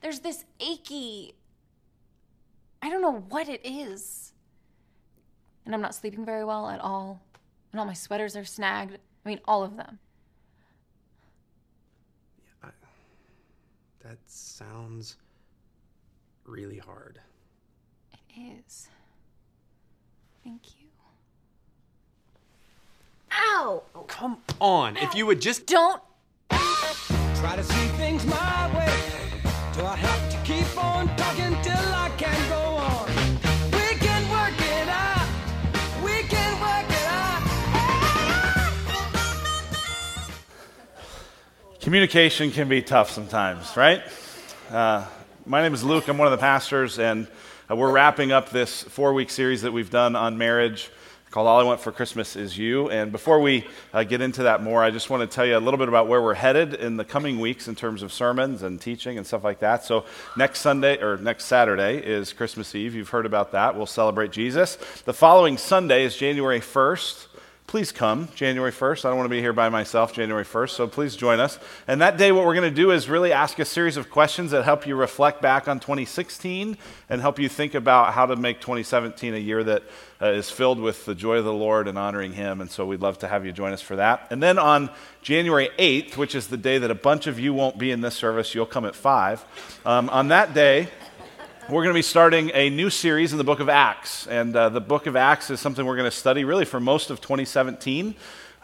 there's this achy I don't know what it is. And I'm not sleeping very well at all. And all my sweaters are snagged. I mean, all of them. That sounds really hard. It is. Thank you. Ow! Come on. If you would just. Don't Try to see things my way. Do I have to keep on talking till I can go on? We can work it out. We can work it out. Communication can be tough sometimes, right? Uh, my name is Luke. I'm one of the pastors, and we're wrapping up this four week series that we've done on marriage called All I Want for Christmas Is You. And before we uh, get into that more, I just want to tell you a little bit about where we're headed in the coming weeks in terms of sermons and teaching and stuff like that. So, next Sunday or next Saturday is Christmas Eve. You've heard about that. We'll celebrate Jesus. The following Sunday is January 1st please come January 1st. I don't want to be here by myself January 1st, so please join us. And that day, what we're going to do is really ask a series of questions that help you reflect back on 2016 and help you think about how to make 2017 a year that uh, is filled with the joy of the Lord and honoring Him. And so we'd love to have you join us for that. And then on January 8th, which is the day that a bunch of you won't be in this service, you'll come at 5. Um, on that day, we're going to be starting a new series in the book of Acts. And uh, the book of Acts is something we're going to study really for most of 2017.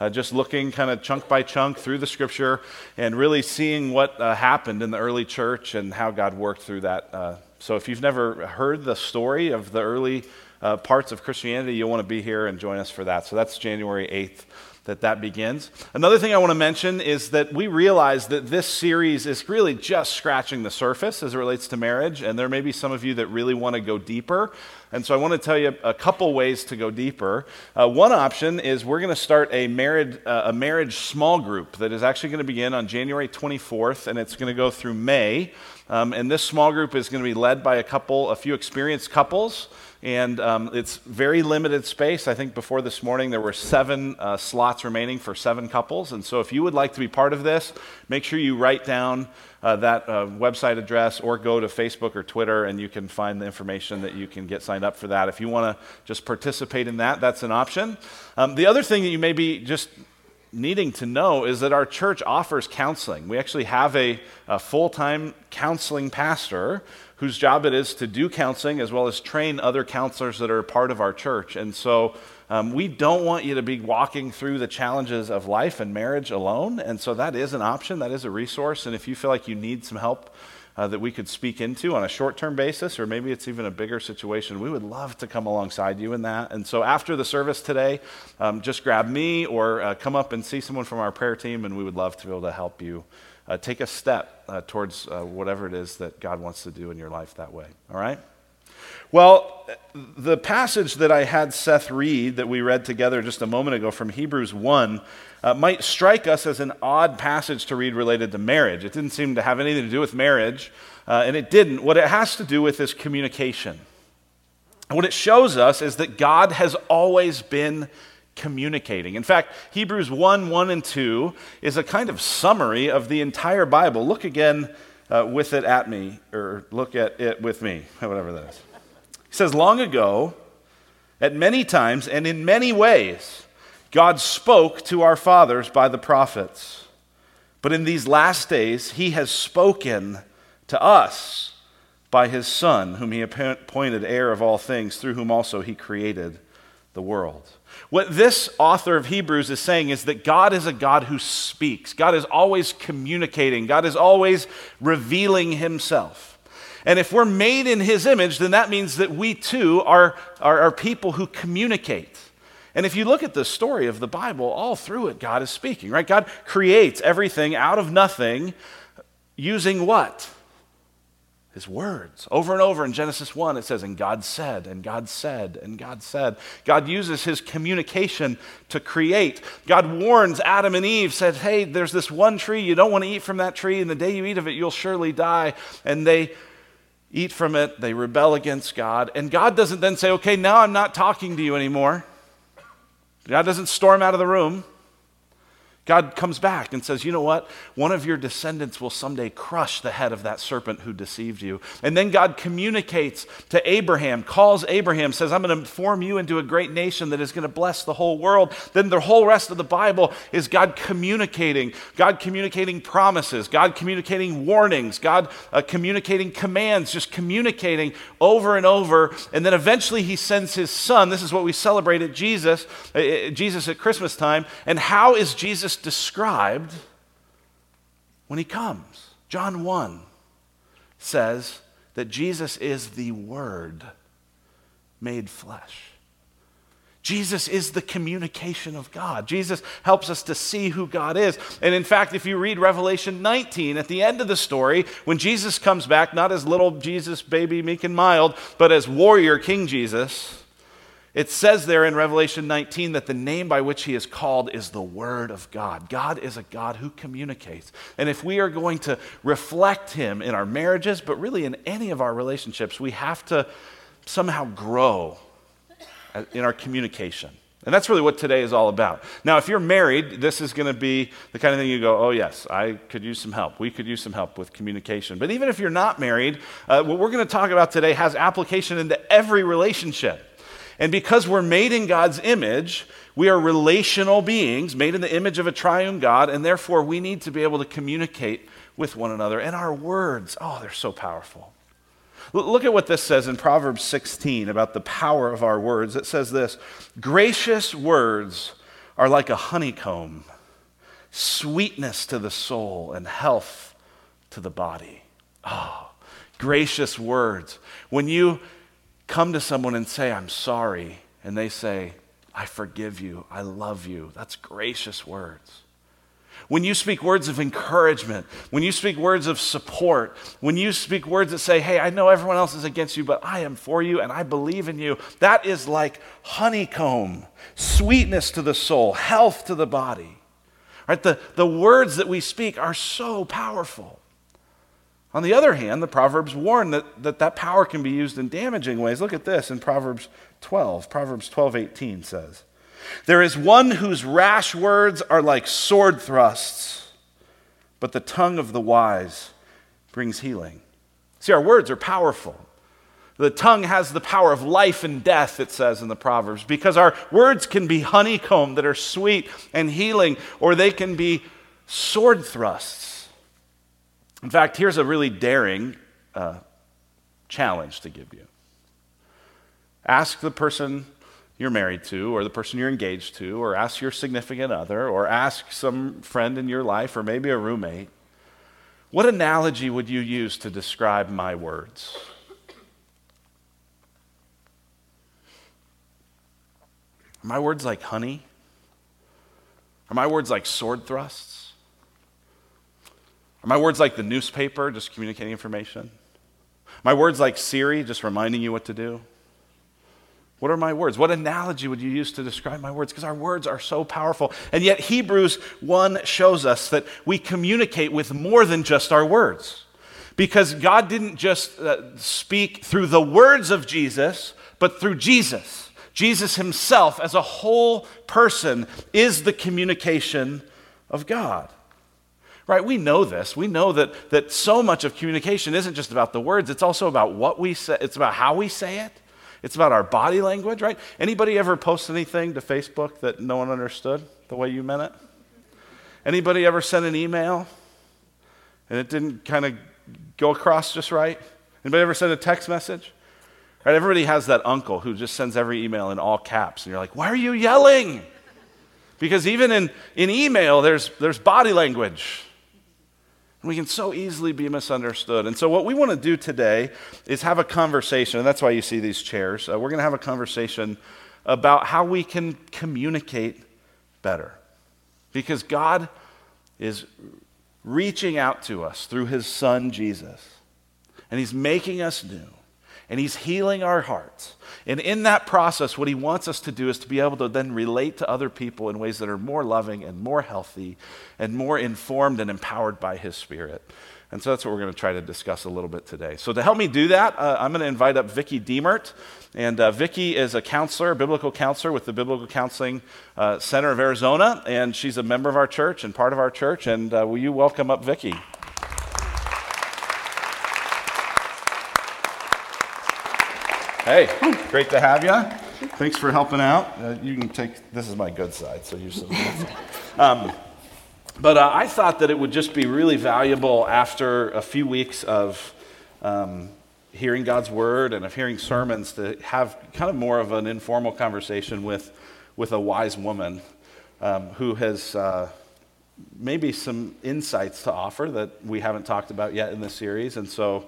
Uh, just looking kind of chunk by chunk through the scripture and really seeing what uh, happened in the early church and how God worked through that. Uh, so, if you've never heard the story of the early uh, parts of Christianity, you'll want to be here and join us for that. So, that's January 8th that that begins. Another thing I want to mention is that we realize that this series is really just scratching the surface as it relates to marriage, and there may be some of you that really want to go deeper. And so I want to tell you a couple ways to go deeper. Uh, one option is we're going to start a marriage, uh, a marriage small group that is actually going to begin on January 24th, and it's going to go through May. Um, and this small group is going to be led by a couple, a few experienced couples and um, it's very limited space. I think before this morning there were seven uh, slots remaining for seven couples. And so if you would like to be part of this, make sure you write down uh, that uh, website address or go to Facebook or Twitter and you can find the information that you can get signed up for that. If you want to just participate in that, that's an option. Um, the other thing that you may be just needing to know is that our church offers counseling. We actually have a, a full time counseling pastor whose job it is to do counseling as well as train other counselors that are part of our church. And so um, we don't want you to be walking through the challenges of life and marriage alone. And so that is an option, that is a resource. And if you feel like you need some help, uh, that we could speak into on a short term basis, or maybe it's even a bigger situation, we would love to come alongside you in that. And so after the service today, um, just grab me or uh, come up and see someone from our prayer team, and we would love to be able to help you uh, take a step uh, towards uh, whatever it is that God wants to do in your life that way. All right? Well, the passage that I had Seth read that we read together just a moment ago from Hebrews 1 uh, might strike us as an odd passage to read related to marriage. It didn't seem to have anything to do with marriage, uh, and it didn't. What it has to do with is communication. What it shows us is that God has always been communicating. In fact, Hebrews 1 1 and 2 is a kind of summary of the entire Bible. Look again uh, with it at me, or look at it with me, whatever that is. He says, Long ago, at many times and in many ways, God spoke to our fathers by the prophets. But in these last days, he has spoken to us by his Son, whom he appointed heir of all things, through whom also he created the world. What this author of Hebrews is saying is that God is a God who speaks. God is always communicating. God is always revealing himself. And if we're made in his image, then that means that we too are, are, are people who communicate. And if you look at the story of the Bible, all through it, God is speaking, right? God creates everything out of nothing using what? his words. Over and over in Genesis 1, it says, And God said, and God said, and God said. God uses his communication to create. God warns Adam and Eve, says, Hey, there's this one tree, you don't want to eat from that tree, and the day you eat of it, you'll surely die. And they eat from it, they rebel against God. And God doesn't then say, Okay, now I'm not talking to you anymore. God doesn't storm out of the room. God comes back and says, You know what? One of your descendants will someday crush the head of that serpent who deceived you. And then God communicates to Abraham, calls Abraham, says, I'm going to form you into a great nation that is going to bless the whole world. Then the whole rest of the Bible is God communicating, God communicating promises, God communicating warnings, God uh, communicating commands, just communicating over and over. And then eventually he sends his son. This is what we celebrate at Jesus, uh, uh Jesus at Christmas time. And how is Jesus? Described when he comes. John 1 says that Jesus is the Word made flesh. Jesus is the communication of God. Jesus helps us to see who God is. And in fact, if you read Revelation 19, at the end of the story, when Jesus comes back, not as little Jesus, baby, meek and mild, but as warrior King Jesus, it says there in Revelation 19 that the name by which he is called is the Word of God. God is a God who communicates. And if we are going to reflect him in our marriages, but really in any of our relationships, we have to somehow grow in our communication. And that's really what today is all about. Now, if you're married, this is going to be the kind of thing you go, oh, yes, I could use some help. We could use some help with communication. But even if you're not married, uh, what we're going to talk about today has application into every relationship. And because we're made in God's image, we are relational beings made in the image of a triune God, and therefore we need to be able to communicate with one another. And our words, oh, they're so powerful. Look at what this says in Proverbs 16 about the power of our words. It says this Gracious words are like a honeycomb, sweetness to the soul, and health to the body. Oh, gracious words. When you come to someone and say, I'm sorry, and they say, I forgive you, I love you. That's gracious words. When you speak words of encouragement, when you speak words of support, when you speak words that say, Hey, I know everyone else is against you, but I am for you and I believe in you, that is like honeycomb, sweetness to the soul, health to the body. Right? The, the words that we speak are so powerful. On the other hand, the Proverbs warn that, that that power can be used in damaging ways. Look at this in Proverbs 12. Proverbs 12, 18 says, There is one whose rash words are like sword thrusts, but the tongue of the wise brings healing. See, our words are powerful. The tongue has the power of life and death, it says in the Proverbs, because our words can be honeycomb that are sweet and healing, or they can be sword thrusts in fact, here's a really daring uh, challenge to give you ask the person you're married to, or the person you're engaged to, or ask your significant other, or ask some friend in your life, or maybe a roommate, what analogy would you use to describe my words? Are my words like honey? Are my words like sword thrusts? Are my words like the newspaper, just communicating information? My words like Siri, just reminding you what to do? What are my words? What analogy would you use to describe my words? Because our words are so powerful. And yet, Hebrews 1 shows us that we communicate with more than just our words. Because God didn't just uh, speak through the words of Jesus, but through Jesus. Jesus himself, as a whole person, is the communication of God. Right? We know this. We know that, that so much of communication isn't just about the words, it's also about what we say, it's about how we say it. It's about our body language, right? Anybody ever post anything to Facebook that no one understood the way you meant it? Anybody ever send an email and it didn't kind of go across just right? Anybody ever send a text message? Right, everybody has that uncle who just sends every email in all caps, and you're like, why are you yelling? Because even in, in email, there's, there's body language. We can so easily be misunderstood. And so, what we want to do today is have a conversation, and that's why you see these chairs. Uh, we're going to have a conversation about how we can communicate better. Because God is reaching out to us through his son Jesus, and he's making us new and He's healing our hearts. And in that process, what He wants us to do is to be able to then relate to other people in ways that are more loving and more healthy and more informed and empowered by His Spirit. And so that's what we're going to try to discuss a little bit today. So to help me do that, uh, I'm going to invite up Vicki Diemert. And uh, Vicki is a counselor, a biblical counselor with the Biblical Counseling uh, Center of Arizona. And she's a member of our church and part of our church. And uh, will you welcome up Vicki? Hey, great to have you. Thanks for helping out. Uh, you can take this is my good side, so you. Um, but uh, I thought that it would just be really valuable after a few weeks of um, hearing God's word and of hearing sermons to have kind of more of an informal conversation with with a wise woman um, who has. Uh, maybe some insights to offer that we haven't talked about yet in this series. And so,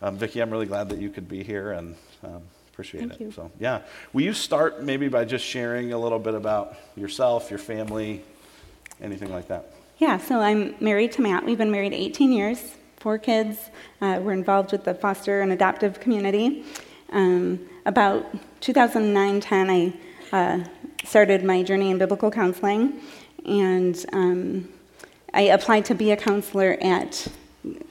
um, Vicki, I'm really glad that you could be here and um, appreciate Thank it. you. So, yeah. Will you start maybe by just sharing a little bit about yourself, your family, anything like that? Yeah, so I'm married to Matt. We've been married 18 years, four kids. Uh, we're involved with the foster and adoptive community. Um, about 2009 10, I uh, started my journey in biblical counseling, and um, I applied to be a counselor at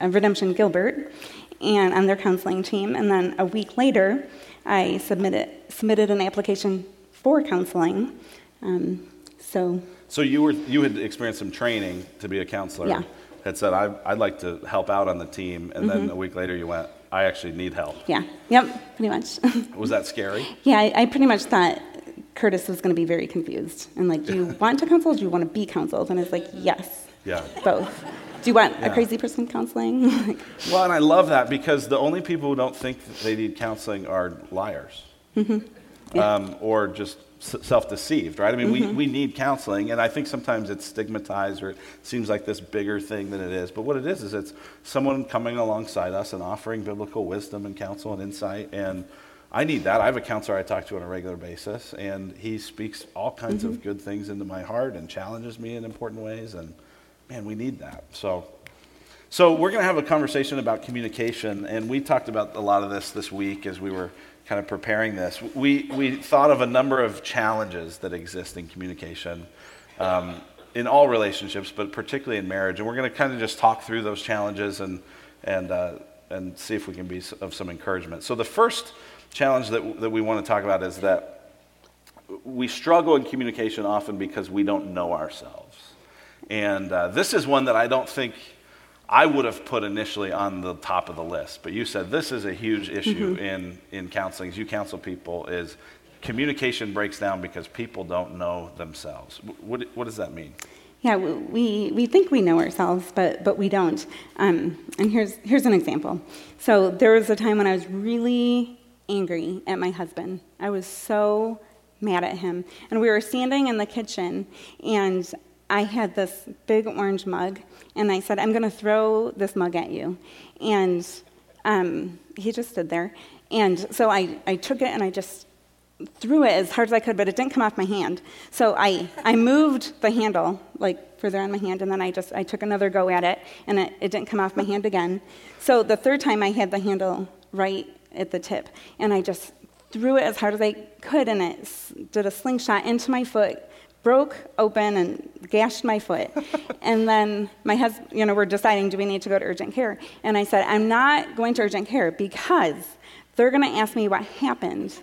Redemption Gilbert and on their counseling team. And then a week later, I submitted, submitted an application for counseling. Um, so, So you were you had experienced some training to be a counselor. Yeah. Had said I, I'd like to help out on the team, and then a week later you went. I actually need help. yeah, yep, pretty much. Was that scary? yeah, I, I pretty much thought Curtis was going to be very confused. And like, do you want to counsel or do you want to be counseled? And it's like, yes, Yeah. both. Do you want Yeah. a crazy person counseling? Well, and I love that because the only people who don't think they need counseling are liars. Mm-hmm. Um, or just self-deceived, right? I mean, we, mm-hmm. we need counseling, and I think sometimes it's stigmatized or it seems like this bigger thing than it is. But what it is is it's someone coming alongside us and offering biblical wisdom and counsel and insight. And I need that. I have a counselor I talk to on a regular basis, and he speaks all kinds of mm-hmm. good things into my heart and challenges me in important ways. And man, we need that. So. So we're going to have a conversation about communication, and we talked about a lot of this this week as we were kind of preparing this. We we thought of a number of challenges that exist in communication, um, in all relationships, but particularly in marriage, and we're going to kind of just talk through those challenges and and uh, and see if we can be of some encouragement. So the first challenge that that we want to talk about is that we struggle in communication often because we don't know ourselves. And uh, this is one that I don't think I would have put initially on the top of the list. But you said this is a huge issue in, in counseling. As you counsel people, is communication breaks down because people don't know themselves. What, what does that mean? yeah, we, we think we know ourselves, but, but we don't. Um, and here's, here's an example. So there was a time when I was really angry at my husband. I was so mad at him. And we were standing in the kitchen, and I had this big orange mug, and I said, I'm going to throw this mug at you. And um, he just stood there. And so I, I took it and I just threw it as hard as I could, but it didn't come off my hand. So I, I moved the handle like further on my hand, and then I just I took another go at it, and it, it didn't come off my hand again. So the third time I had the handle right at the tip, and I just threw it as hard as I could, and it did a slingshot into my foot, broke open and gashed my foot. and then my husband, you know, we're deciding, do we need to go to urgent care? And I said, I'm not going to urgent care because they're going to ask me what happened,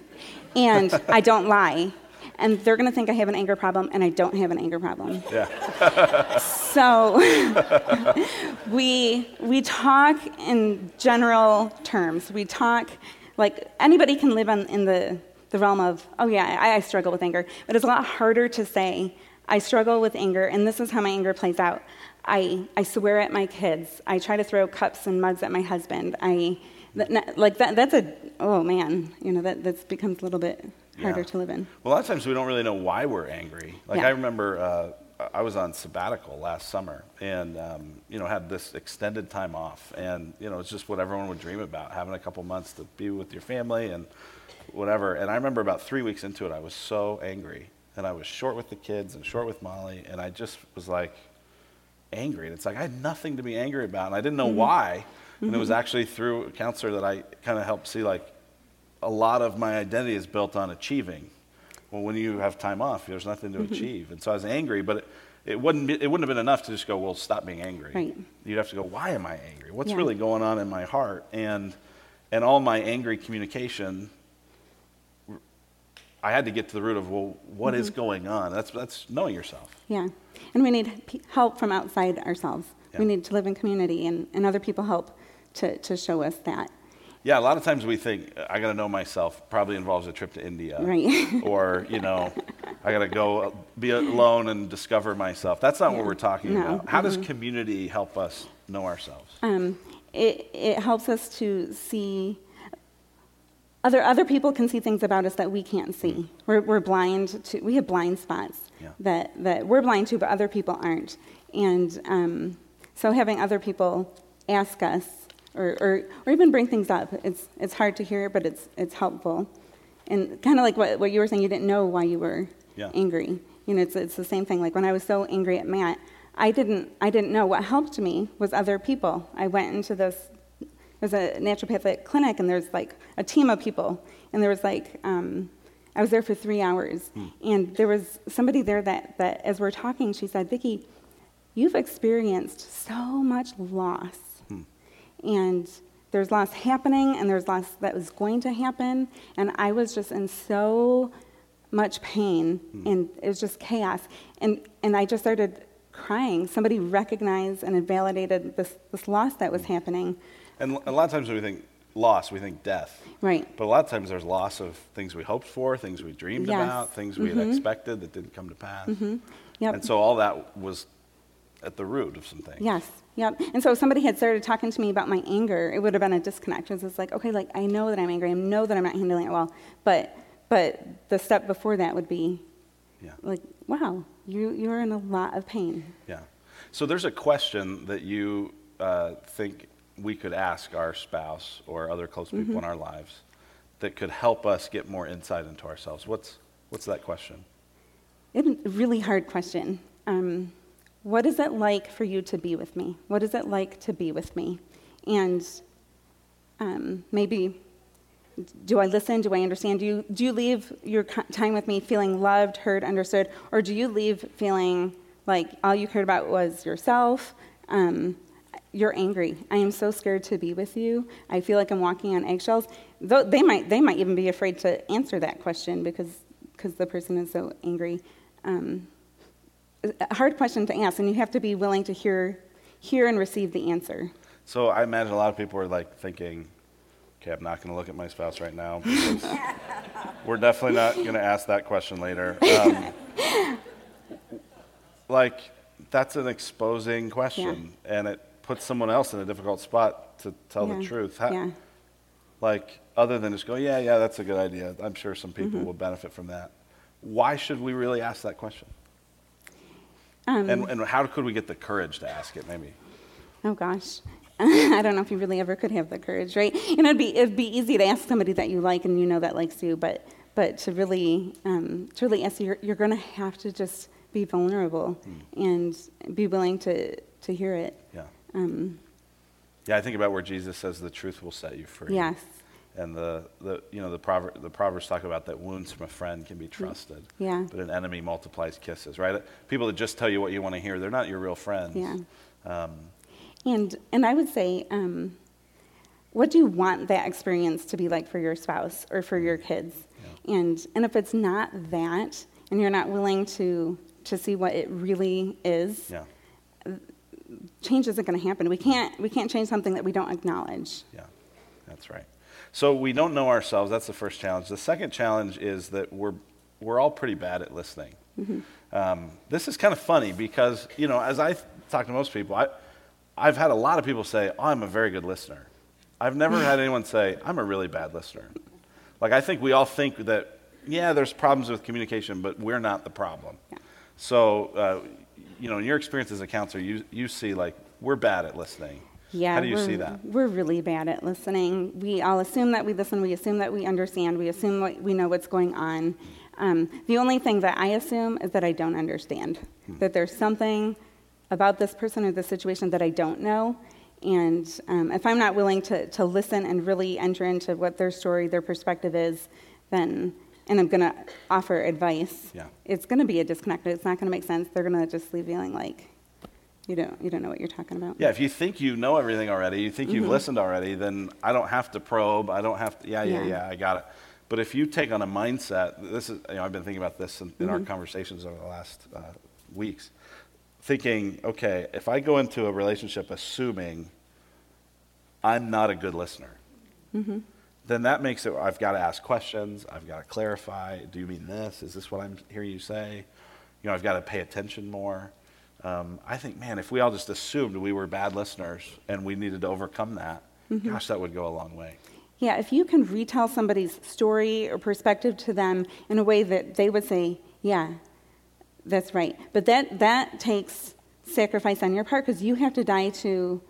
and I don't lie. And they're going to think I have an anger problem, and I don't have an anger problem. Yeah. So we, we talk in general terms. We talk like anybody can live on, in the, the realm of, oh, yeah, I, I struggle with anger. But it's a lot harder to say, I struggle with anger, and this is how my anger plays out. I, I swear at my kids. I try to throw cups and mugs at my husband. I that, like that, that's a, oh man, you know, that, that becomes a little bit harder Yeah. to live in. Well, a lot of times we don't really know why we're angry. Like Yeah. I remember uh, I was on sabbatical last summer, and um, you know had this extended time off, and you know it's just what everyone would dream about, having a couple months to be with your family and whatever. And I remember about three weeks into it, I was so angry, and I was short with the kids and short with Molly, and I just was like angry. And it's like I had nothing to be angry about, and I didn't know mm-hmm. why. And it was mm-hmm. actually through a counselor that I kind of helped see like a lot of my identity is built on achieving. Well, when you have time off, there's nothing to mm-hmm. achieve. And so I was angry, but it, it, wouldn't be, it wouldn't have been enough to just go, well, stop being angry. Right. You'd have to go, why am I angry? What's Yeah. really going on in my heart? And, and all my angry communication, I had to get to the root of, well, what is going on? That's, that's knowing yourself. Yeah. And we need help from outside ourselves. We need to live in community, and, and other people help to, to show us that. Yeah, a lot of times we think I got to know myself. Probably involves a trip to India, Right. or you know, I got to go be alone and discover myself. That's not what we're talking No. about. How does community help us know ourselves? Um, it, it helps us to see other other people can see things about us that we can't see. We're, we're blind to we have blind spots Yeah. that that we're blind to, but other people aren't. And um, so having other people ask us or, or or even bring things up, it's it's hard to hear, but it's it's helpful. And kind of like what, what you were saying, you didn't know why you were Yeah. angry. You know, it's, it's the same thing. Like when I was so angry at Matt, I didn't, I didn't know. What helped me was other people. I went into this, there's a naturopathic clinic, and there's like a team of people. And there was like, um, I was there for three hours. Hmm. And there was somebody there that, that, as we're talking, she said, Vicki, you've experienced so much loss. Hmm. And there's loss happening, and there's loss that was going to happen. And I was just in so much pain, hmm. and it was just chaos. And, and I just started crying. Somebody recognized and validated this, this loss that was happening. And a lot of times when we think loss, we think death. Right. But a lot of times there's loss of things we hoped for, things we dreamed Yes. Mm-hmm. about, things we had expected that didn't come to pass. Yep. And so all that was at the root of some things. Yes, yep. And so if somebody had started talking to me about my anger, it would have been a disconnect. It was like, okay, like I know that I'm angry, I know that I'm not handling it well, but but the step before that would be Yeah. like, wow, you you're in a lot of pain. Yeah. So there's a question that you uh, think we could ask our spouse or other close people Mm-hmm. in our lives that could help us get more insight into ourselves. What's what's that question? It's a really hard question. Um, what is it like for you to be with me? What is it like to be with me? And um, maybe, do I listen? Do I understand? Do you, do you leave your time with me feeling loved, heard, understood? Or do you leave feeling like all you cared about was yourself? Um, you're angry. I am so scared to be with you. I feel like I'm walking on eggshells. Though they might, they might even be afraid to answer that question because, because the person is so angry. Um, a hard question to ask, and you have to be willing to hear, hear and receive the answer. So I imagine a lot of people are like thinking, okay, I'm not going to look at my spouse right now we're definitely not going to ask that question later. Um, like, that's an exposing question, and it puts someone else in a difficult spot to tell the Yeah, truth. How- yeah. Like, other than just go, yeah, yeah, that's a good idea. I'm sure some Mm-hmm. people will benefit from that. Why should we really ask that question? Um, And, and how could we get the courage to ask it, maybe? Oh gosh. I don't know if you really ever could have the courage, right? You know, it'd be it'd be easy to ask somebody that you like and you know that likes you, but but to really um, to really ask, you're you're going to have to just be vulnerable and be willing to to hear it. Yeah. Um, Yeah, I think about where Jesus says the truth will set you free. yes. And the, the you know the proverb the proverbs talk about that wounds from a friend can be trusted. Yeah. But an enemy multiplies kisses, right? People that just tell you what you want to hear, they're not your real friends. Yeah. Um, And and I would say, um, what do you want that experience to be like for your spouse or for your kids? And and if it's not that, and you're not willing to to see what it really is, yeah. Change isn't going to happen. We can't we can't change something that we don't acknowledge. Yeah. That's right. So we don't know ourselves. That's the first challenge. The second challenge is that we're we're all pretty bad at listening. Um, this is kind of funny because you know, as I talk to most people, I I've had a lot of people say, "Oh, I'm a very good listener," I've never had anyone say, I'm a really bad listener. Like, I think we all think that, yeah, there's problems with communication, but we're not the problem. Yeah. So, uh, you know, in your experience as a counselor, you, you see, like, we're bad at listening. Yeah, How do you we're, see that? We're really bad at listening. We all assume that we listen. We assume that we understand. We assume what, we know what's going on. Um, the only thing that I assume is that I don't understand. Hmm. That there's something about this person or this situation that I don't know. And um, if I'm not willing to, to listen and really enter into what their story, their perspective is, then, and I'm going to offer advice, Yeah. it's going to be a disconnect. It's not going to make sense. They're going to just leave feeling like you don't, you don't know what you're talking about. Yeah, if you think you know everything already, you think you've listened already, then I don't have to probe. I don't have to, yeah, yeah, Yeah. yeah, I got it. But if you take on a mindset, this is, you know, I've been thinking about this in, in Mm-hmm. our conversations over the last uh, weeks, thinking, okay, if I go into a relationship assuming I'm not a good listener, Mm-hmm. Then that makes it, I've got to ask questions, I've got to clarify, do you mean this? Is this what I'm hearing you say? You know, I've got to pay attention more. Um, I think, man, if we all just assumed we were bad listeners and we needed to overcome that, Mm-hmm. gosh, that would go a long way. Yeah, if you can retell somebody's story or perspective to them in a way that they would say, yeah, that's right. But that, that takes sacrifice on your part because you have to die to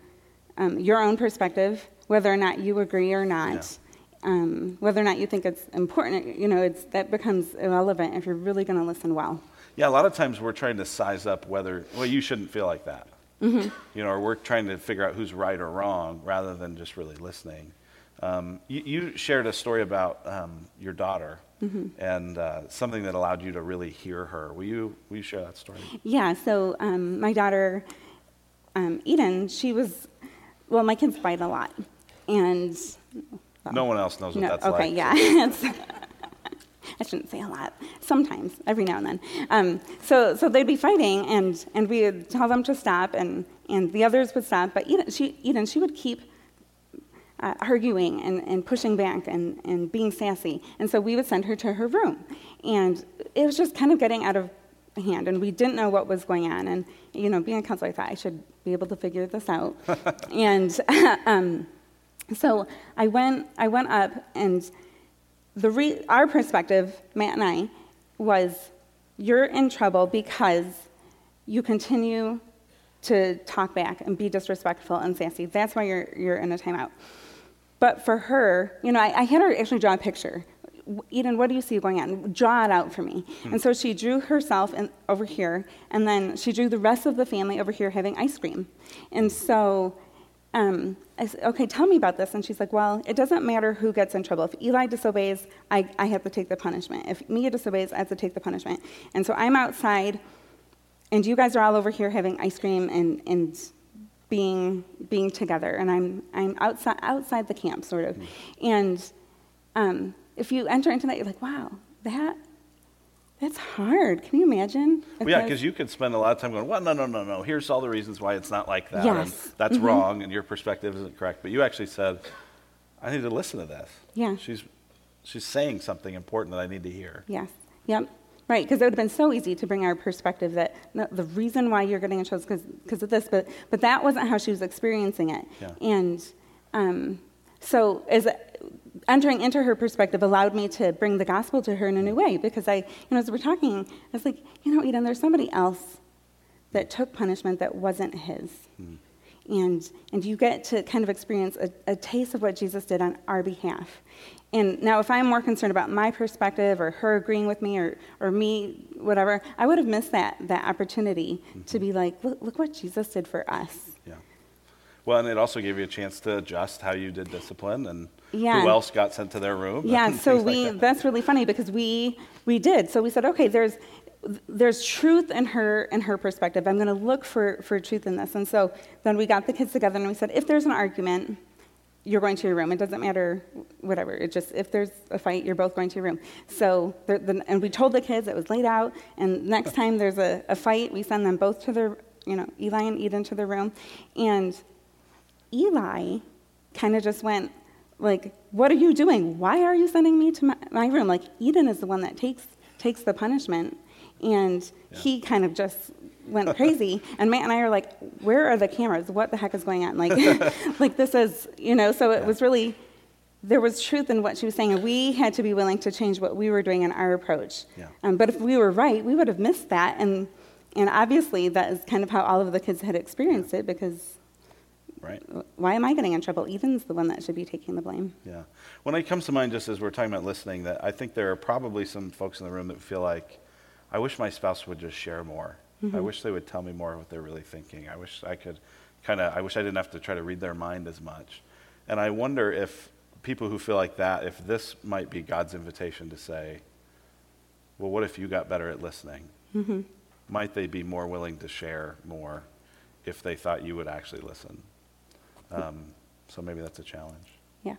um, your own perspective, whether or not you agree or not. Um, whether or not you think it's important, you know, it's, that becomes irrelevant if you're really going to listen well. Yeah, a lot of times we're trying to size up whether, well, you shouldn't feel like that. Mm-hmm. You know, or we're trying to figure out who's right or wrong rather than just really listening. Um, you, you shared a story about um, your daughter Mm-hmm. and uh, something that allowed you to really hear her. Will you, will you share that story? Yeah, so um, my daughter, um, Eden, she was, well, my kids fight a lot. And No one else knows what No, that's okay, like. yeah. I shouldn't say a lot. Sometimes, every now and then. Um, so, so they'd be fighting, and, and we would tell them to stop, and, and the others would stop. But Eden, she, Eden, she would keep uh, arguing and, and pushing back and, and being sassy. And so we would send her to her room. And it was just kind of getting out of hand, and we didn't know what was going on. And, you know, being a counselor, I thought I should be able to figure this out. and um, so I went, I went up, and the re- our perspective, Matt and I, was you're in trouble because you continue to talk back and be disrespectful and sassy. That's why you're, you're in a timeout. But for her, you know, I, I had her actually draw a picture. Eden, what do you see going on? Draw it out for me. Hmm. And so she drew herself in, over here, and then she drew the rest of the family over here having ice cream. And so um, I said, okay, tell me about this. And she's like, well, it doesn't matter who gets in trouble. If Eli disobeys, I, I have to take the punishment. If Mia disobeys, I have to take the punishment. And so I'm outside, and you guys are all over here having ice cream and, and being, being together. And I'm, I'm outside, outside the camp, sort of. And um, if you enter into that, you're like, wow, that, that's hard. Can you imagine? Well, yeah, because you could spend a lot of time going, well, no, no, no, no. Here's all the reasons why it's not like that. Yes. Mm-hmm. That's wrong, and your perspective isn't correct. But you actually said, I need to listen to this. Yeah. She's, she's saying something important that I need to hear. Yes. Yep. Right, because it would have been so easy to bring our perspective that no, the reason why you're getting in trouble is because of this, but, but that wasn't how she was experiencing it. Yeah. And um, so as entering into her perspective allowed me to bring the gospel to her in a new way because I, you know, as we're talking, I was like, you know, Eden, there's somebody else that took punishment that wasn't his. Hmm. And, and you get to kind of experience a, a taste of what Jesus did on our behalf. And now, if I'm more concerned about my perspective or her agreeing with me or, or me, whatever, I would have missed that, that opportunity mm-hmm. to be like, look, look what Jesus did for us. Yeah. Well, and it also gave you a chance to adjust how you did discipline and Yeah. who else got sent to their room. Yeah, so things like we that. that's really funny because we we did. So we said, okay, there's there's truth in her in her perspective. I'm going to look for for truth in this. And so then we got the kids together and we said, if there's an argument, you're going to your room. It doesn't matter whatever. It just if there's a fight, you're both going to your room. So the, the, and we told the kids it was laid out. And next time there's a, a fight, we send them both to their you know Eli and Eden to their room, and Eli kind of just went like, "What are you doing? Why are you sending me to my, my room?" Like Eden is the one that takes takes the punishment, and he kind of just went crazy. And Matt and I are like, where are the cameras? What the heck is going on? Like, like this is, you know, so it was really, there was truth in what she was saying, and we had to be willing to change what we were doing in our approach. Yeah. Um, but if we were right, we would have missed that. And, and obviously, that is kind of how all of the kids had experienced it because Right? why am I getting in trouble? Ethan's the one that should be taking the blame. Yeah. When it comes to mind, just as we're talking about listening, that I think there are probably some folks in the room that feel like, I wish my spouse would just share more. I mm-hmm. wish they would tell me more of what they're really thinking. I wish I could kind of, I wish I didn't have to try to read their mind as much. And I wonder if people who feel like that, if this might be God's invitation to say, well, what if you got better at listening? Mm-hmm. Might they be more willing to share more if they thought you would actually listen? Um, so maybe that's a challenge. Yes.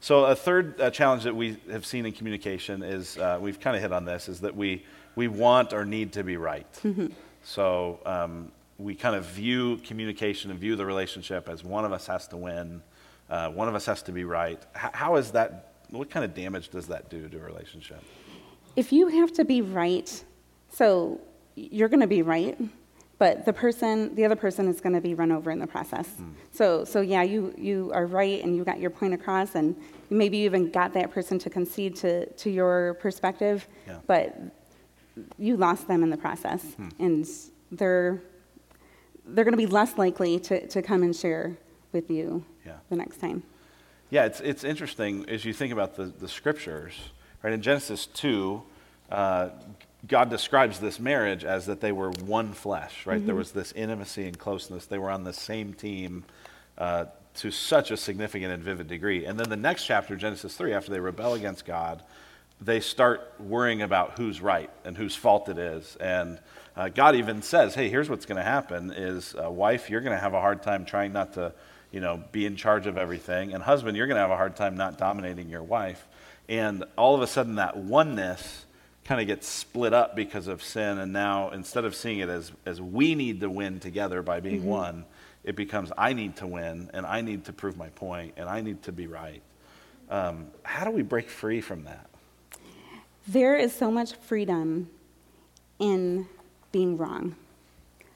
So a third uh, challenge that we have seen in communication is uh, we've kind of hit on this is that we we want or need to be right. So um, we kind of view communication and view the relationship as one of us has to win, uh, one of us has to be right. H- how is that? What kind of damage does that do to a relationship? If you have to be right, so you're going to be right, but the person, the other person is going to be run over in the process. So, so yeah, you, you are right and you got your point across, and maybe you even got that person to concede to, to your perspective, Yeah. but you lost them in the process, and they're they're going to be less likely to, to come and share with you Yeah. the next time. Yeah, it's, it's interesting as you think about the, the scriptures, right? In Genesis 2, uh, God describes this marriage as that they were one flesh, right? There was this intimacy and closeness. They were on the same team uh, to such a significant and vivid degree. And then the next chapter, Genesis 3, after they rebel against God, they start worrying about who's right and whose fault it is. And uh, God even says, hey, here's what's going to happen is, uh, wife, you're going to have a hard time trying not to, you know, be in charge of everything. And husband, you're going to have a hard time not dominating your wife. And all of a sudden that oneness kind of gets split up because of sin. And now instead of seeing it as, as we need to win together by being one, it becomes I need to win and I need to prove my point and I need to be right. Um, how do we break free from that? There is so much freedom in being wrong.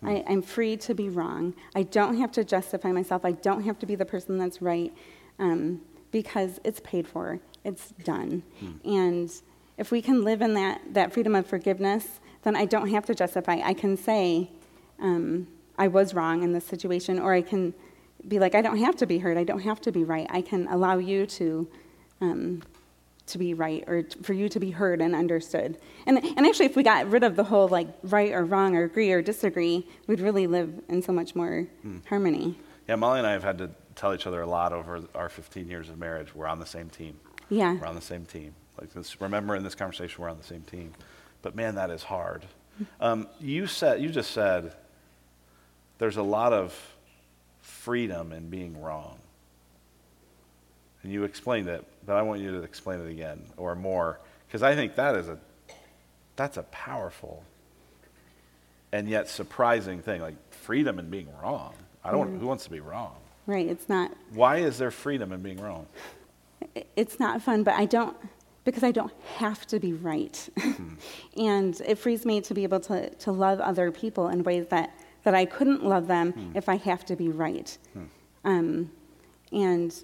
I, I'm free to be wrong. I don't have to justify myself. I don't have to be the person that's right um, because it's paid for, it's done. And if we can live in that, that freedom of forgiveness, then I don't have to justify. I can say, um, I was wrong in this situation, or I can be like, I don't have to be heard. I don't have to be right. I can allow you to. Um, to be right or t- for you to be heard and understood. And, and actually, if we got rid of the whole like right or wrong or agree or disagree, we'd really live in so much more harmony. Yeah, Molly and I have had to tell each other a lot over our 15 years of marriage. We're on the same team. Yeah. We're on the same team. Like this, remember in this conversation, we're on the same team. But man, that is hard. Um, you said, you just said, there's a lot of freedom in being wrong. And you explained it, but I want you to explain it again or more, because I think that is a, that's a powerful and yet surprising thing. Like freedom in being wrong. I don't. Who wants to be wrong? Right? It's not Why is there freedom in being wrong? it's not fun, but I don't because I don't have to be right. and it frees me to be able to, to love other people in ways that, that I couldn't love them if I have to be right. Um, and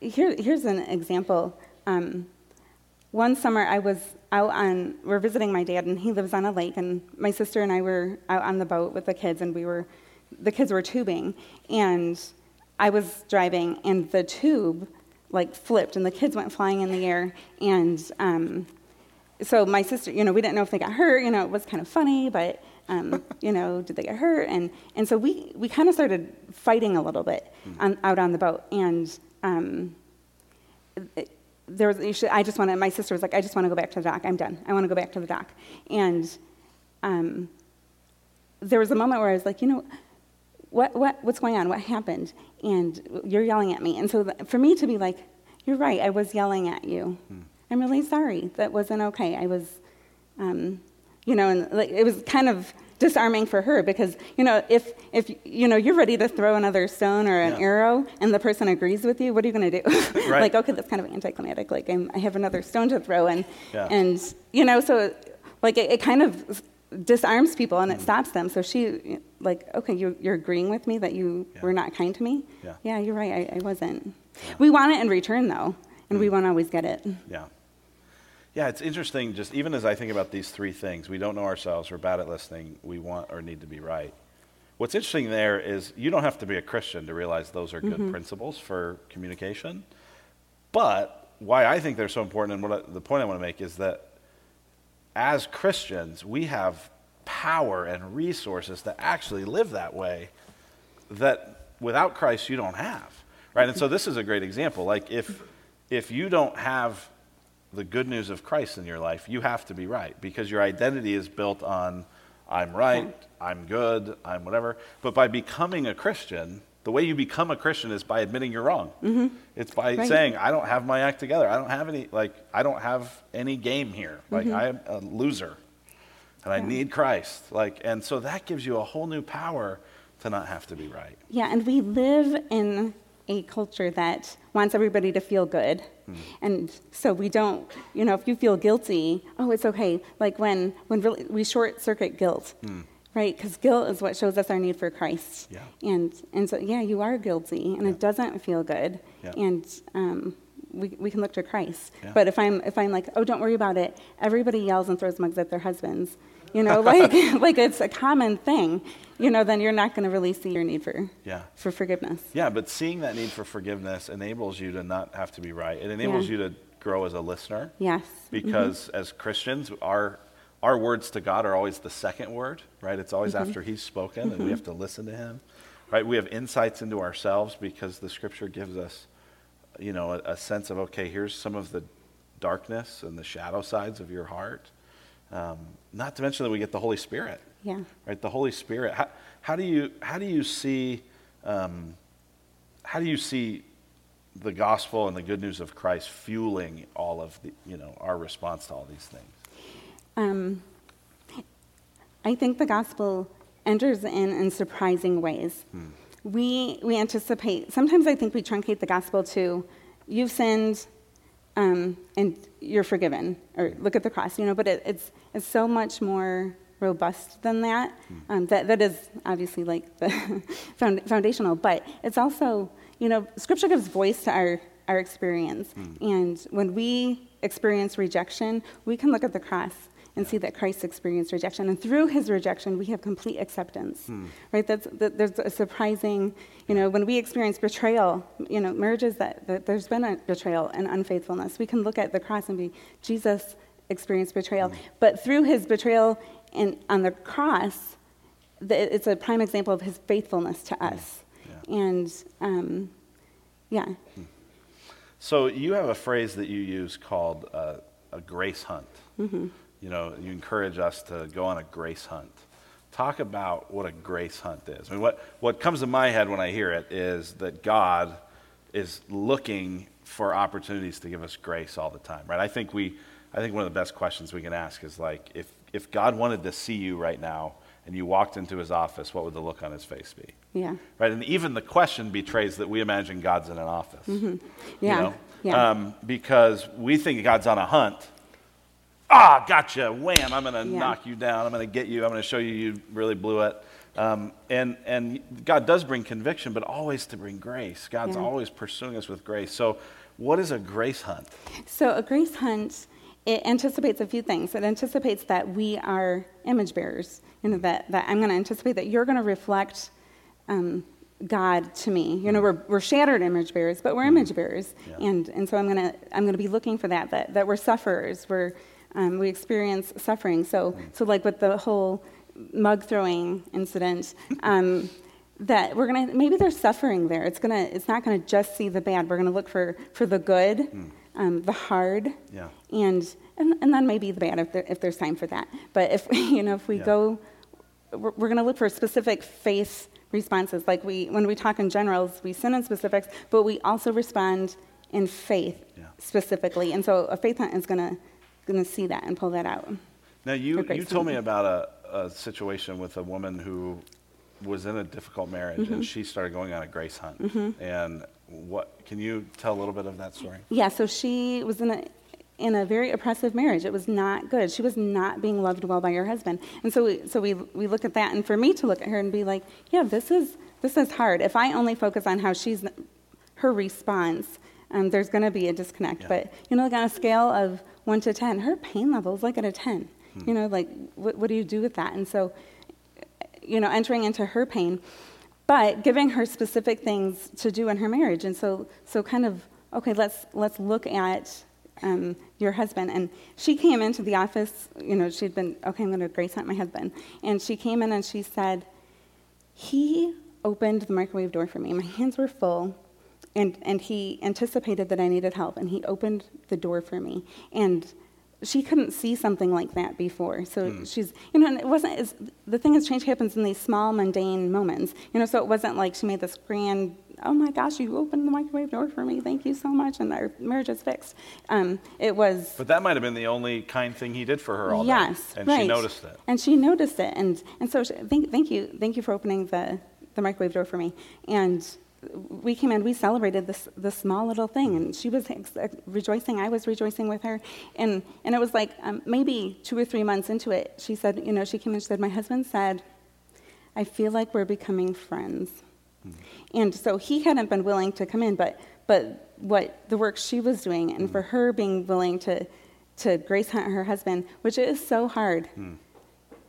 here, here's an example. Um, one summer I was out on, we're visiting my dad, and he lives on a lake, and my sister and I were out on the boat with the kids, and we were, the kids were tubing, and I was driving, and the tube like flipped, and the kids went flying in the air, and um, so my sister, you know, we didn't know if they got hurt. You know, it was kind of funny, but um, you know, did they get hurt? And and so we we kind of started fighting a little bit on, out on the boat, and um, it- there was you should, I just wanted. My sister was like, I just want to go back to the dock. I'm done. I want to go back to the dock. And um, there was a moment where I was like, you know, what, what, what's going on? What happened? And you're yelling at me. And so th- for me to be like, you're right, I was yelling at you. I'm really sorry. That wasn't okay. I was, um, you know, and like, it was kind of disarming for her because, you know, if, if, you know, you're ready to throw another stone or an Yeah. arrow and the person agrees with you, what are you going to do? Right. like, okay, that's kind of anticlimactic. Like, I'm, I have another stone to throw. And, Yeah. and you know, so like it, it kind of disarms people and it mm. stops them. So she, like, okay, you're, you're agreeing with me that you Yeah. were not kind to me? Yeah. you're right. I, I wasn't. We want it in return, though, and we mm. won't always get it. Yeah. Yeah, it's interesting, just even as I think about these three things we don't know ourselves, we're bad at listening, we want or need to be right. What's interesting there is you don't have to be a Christian to realize those are good mm-hmm. principles for communication. But why I think they're so important, and what I, the point I want to make is that as Christians, we have power and resources to actually live that way that without Christ you don't have. Right? And so this is a great example. Like if if you don't have the good news of Christ in your life, you have to be right because your identity is built on I'm right, I'm good, I'm whatever. But by becoming a Christian, the way you become a Christian is by admitting you're wrong. Mm-hmm. It's by Right. saying I don't have my act together. I don't have any like I don't have any game here. Like mm-hmm. I am a loser. And I need Christ. Like and so that gives you a whole new power to not have to be right. Yeah, and we live in a culture that wants everybody to feel good. Hmm. And so we don't, you know, if you feel guilty, oh, it's okay. Like when, when really, we short circuit guilt, hmm. Right? Because guilt is what shows us our need for Christ. Yeah. And, and so, yeah, you are guilty, and it doesn't feel good. Yeah. And um, we, we can look to Christ. Yeah. But if I'm, if I'm like, oh, don't worry about it, everybody yells and throws mugs at their husbands, you know, like, like it's a common thing, you know, then you're not going to really see your need for, Yeah. for forgiveness. Yeah, but seeing that need for forgiveness enables you to not have to be right. It enables Yeah. you to grow as a listener. Yes. Because as Christians, our our words to God are always the second word, right? It's always after He's spoken, and we have to listen to Him, right? We have insights into ourselves because the Scripture gives us, you know, a, a sense of okay, here's some of the darkness and the shadow sides of your heart. Um, not to mention that we get the Holy Spirit Yeah. right? The Holy Spirit. How, how do you how do you see um, how do you see the gospel and the good news of Christ fueling all of the you know our response to all these things? Um, I think the gospel enters in in surprising ways. We, we anticipate, sometimes I think we truncate the gospel to, you've sinned um, and you're forgiven, or look at the cross, you know, but it, it's, it's so much more robust than that. Um, that. That is obviously like the found, foundational, but it's also, you know, scripture gives voice to our, our experience. And when we experience rejection, we can look at the cross and see that Christ experienced rejection. And through his rejection, we have complete acceptance. Hmm. Right? That's, that, there's a surprising, you know, when we experience betrayal, you know, marriages that, that there's been a betrayal and unfaithfulness, we can look at the cross and be, Jesus experienced betrayal. Hmm. But through his betrayal in, on the cross, the, it's a prime example of his faithfulness to hmm. us. Yeah. And, um, yeah. So you have a phrase that you use called uh, a grace hunt. Mm-hmm. You know, you encourage us to go on a grace hunt. Talk about what a grace hunt is. I mean, what, what comes to my head when I hear it is that God is looking for opportunities to give us grace all the time, right? I think we, I think one of the best questions we can ask is like, if, if God wanted to see you right now and you walked into his office, what would the look on his face be? Yeah. Right? And even the question betrays that we imagine God's in an office. Yeah. You know? Yeah. Um, because we think God's on a hunt. Ah, gotcha. Wham. I'm going to Yeah. knock you down. I'm going to get you. I'm going to show you you really blew it. Um, and, and God does bring conviction, but always to bring grace. God's Yeah. always pursuing us with grace. So, what is a grace hunt? So a grace hunt, it anticipates a few things. It anticipates that we are image bearers. You know, that, that I'm going to anticipate that you're going to reflect um, God to me. You know, we're, we're shattered image bearers, but we're image bearers. Yeah. And, and so I'm going to I'm to be looking for that, that, that we're sufferers. We're, um, we experience suffering. So, so like with the whole mug throwing incident, um, that we're gonna maybe there's suffering there. It's gonna it's not gonna just see the bad. We're gonna look for for the good, um, the hard, Yeah. and, and and then maybe the bad if there, if there's time for that. But if you know if we Yeah. go, we're, we're gonna look for specific faith responses. Like we when we talk in generals, we sin in specifics, but we also respond in faith Yeah. specifically. And so a faith hunt is gonna gonna see that and pull that out. Now, you, you told me about a, a situation with a woman who was in a difficult marriage Mm-hmm. and she started going on a grace hunt. And what can you tell a little bit of that story? Yeah, so she was in a in a very oppressive marriage. It was not good. She was not being loved well by her husband. And so we, so we, we look at that, and for me to look at her and be like, yeah, this is, this is hard. If I only focus on how she's, her response, um, there's going to be a disconnect. Yeah. But, you know, like on a scale of 1 to 10, her pain level is like at a 10. You know, like, what, what do you do with that? And so, you know, entering into her pain, but giving her specific things to do in her marriage. And so, so kind of, okay, let's, let's look at um, your husband. And she came into the office, you know, she'd been, okay, I'm going to grace hunt my husband. And she came in and she said, he opened the microwave door for me. My hands were full. And, and he anticipated that I needed help, and he opened the door for me. And she couldn't see something like that before. So she's, you know, and it wasn't, as, the thing is, change happens in these small, mundane moments. You know, so it wasn't like she made this grand, oh my gosh, you opened the microwave door for me, thank you so much, and our marriage is fixed. Um, it was, But that might have been the only kind thing he did for her all yes, day. And right. she noticed it. And she noticed it, and and so she, thank thank you thank you for opening the the microwave door for me. And we came in, we celebrated this this small little thing, and she was rejoicing. I was rejoicing with her, and and it was like um, maybe two or three months into it, she said, you know, she came and she said, my husband said, I feel like we're becoming friends. And so he hadn't been willing to come in, but but what the work she was doing, and for her being willing to to grace hunt her husband, which is so hard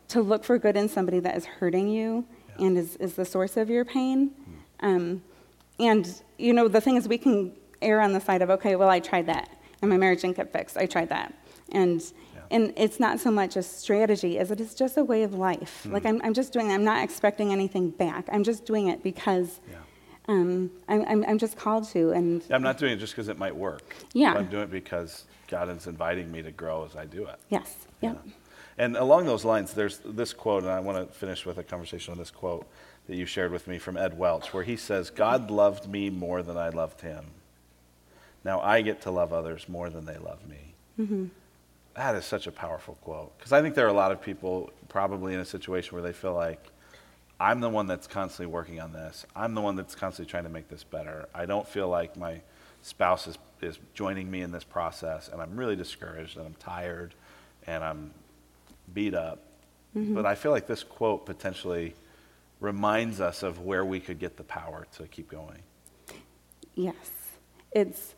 to look for good in somebody that is hurting you and is, is the source of your pain. Um, and you know the thing is, we can err on the side of okay, well, I tried that, and my marriage didn't get fixed. I tried that, and and it's not so much a strategy as it is just a way of life. Like I'm, I'm just doing. I'm not expecting anything back. I'm just doing it because. Yeah. Um, I'm, I'm, I'm just called to, and I'm not doing it just because it might work. Yeah. I'm doing it because God is inviting me to grow as I do it. yes, yep. Yeah. And along those lines, there's this quote, and I want to finish with a conversation on this quote that you shared with me from Ed Welch, where he says, God loved me more than I loved him. Now I get to love others more than they love me. Mm-hmm. That is such a powerful quote. Because I think there are a lot of people probably in a situation where they feel like, I'm the one that's constantly working on this. I'm the one that's constantly trying to make this better. I don't feel like my spouse is, is joining me in this process, and I'm really discouraged, and I'm tired, and I'm beat up. Mm-hmm. But I feel like this quote potentially reminds us of where we could get the power to keep going. Yes. It's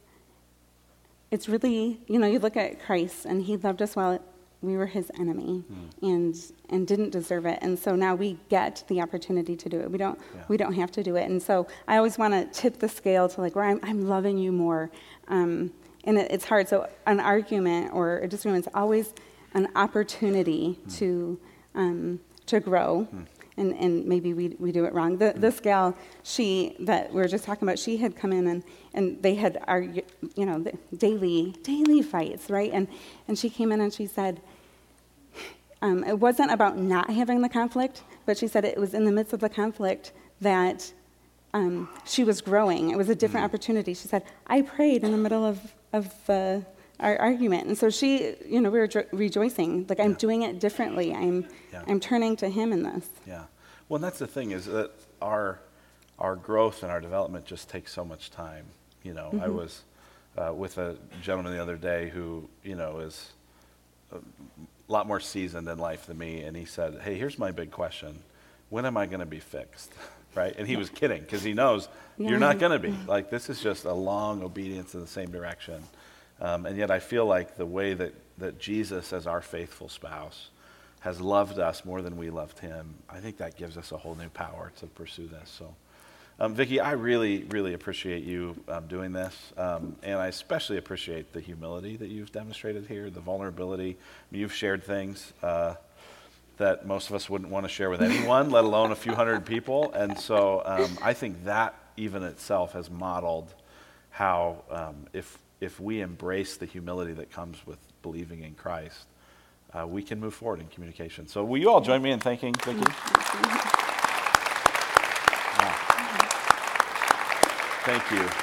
it's really, you know, you look at Christ and he loved us while we were his enemy and and didn't deserve it. And so now we get the opportunity to do it. We don't Yeah. we don't have to do it. And so I always want to tip the scale to like where I'm I'm loving you more. Um, and it, it's hard. So an argument or a disagreement is always an opportunity to um, to grow. And, and maybe we, we do it wrong. The, this gal, she that we were just talking about, she had come in and, and they had our, you know, daily daily fights, right? And and she came in and she said, um, it wasn't about not having the conflict, but she said it was in the midst of the conflict that um, she was growing. It was a different opportunity. She said, I prayed in the middle of, of the, our argument. And so she, you know, we were jo- rejoicing. Like, I'm Yeah. doing it differently. I'm, Yeah. I'm turning to him in this. Yeah. Well, that's the thing is that our our growth and our development just takes so much time. You know, I was uh, with a gentleman the other day who you know is a lot more seasoned in life than me, and he said, "Hey, here's my big question: When am I going to be fixed?" Right? And he was kidding because he knows you're not going to be. Like this is just a long obedience in the same direction. Um, and yet, I feel like the way that that Jesus, as our faithful spouse, has loved us more than we loved him, I think that gives us a whole new power to pursue this. So, um, Vicki, I really, really appreciate you um, doing this. Um, and I especially appreciate the humility that you've demonstrated here, the vulnerability. You've shared things uh, that most of us wouldn't want to share with anyone, let alone a few hundred people. And so um, I think that even itself has modeled how, um, if, if we embrace the humility that comes with believing in Christ, uh, we can move forward in communication. So, will you all join me in thanking Vicki? you. Thank you.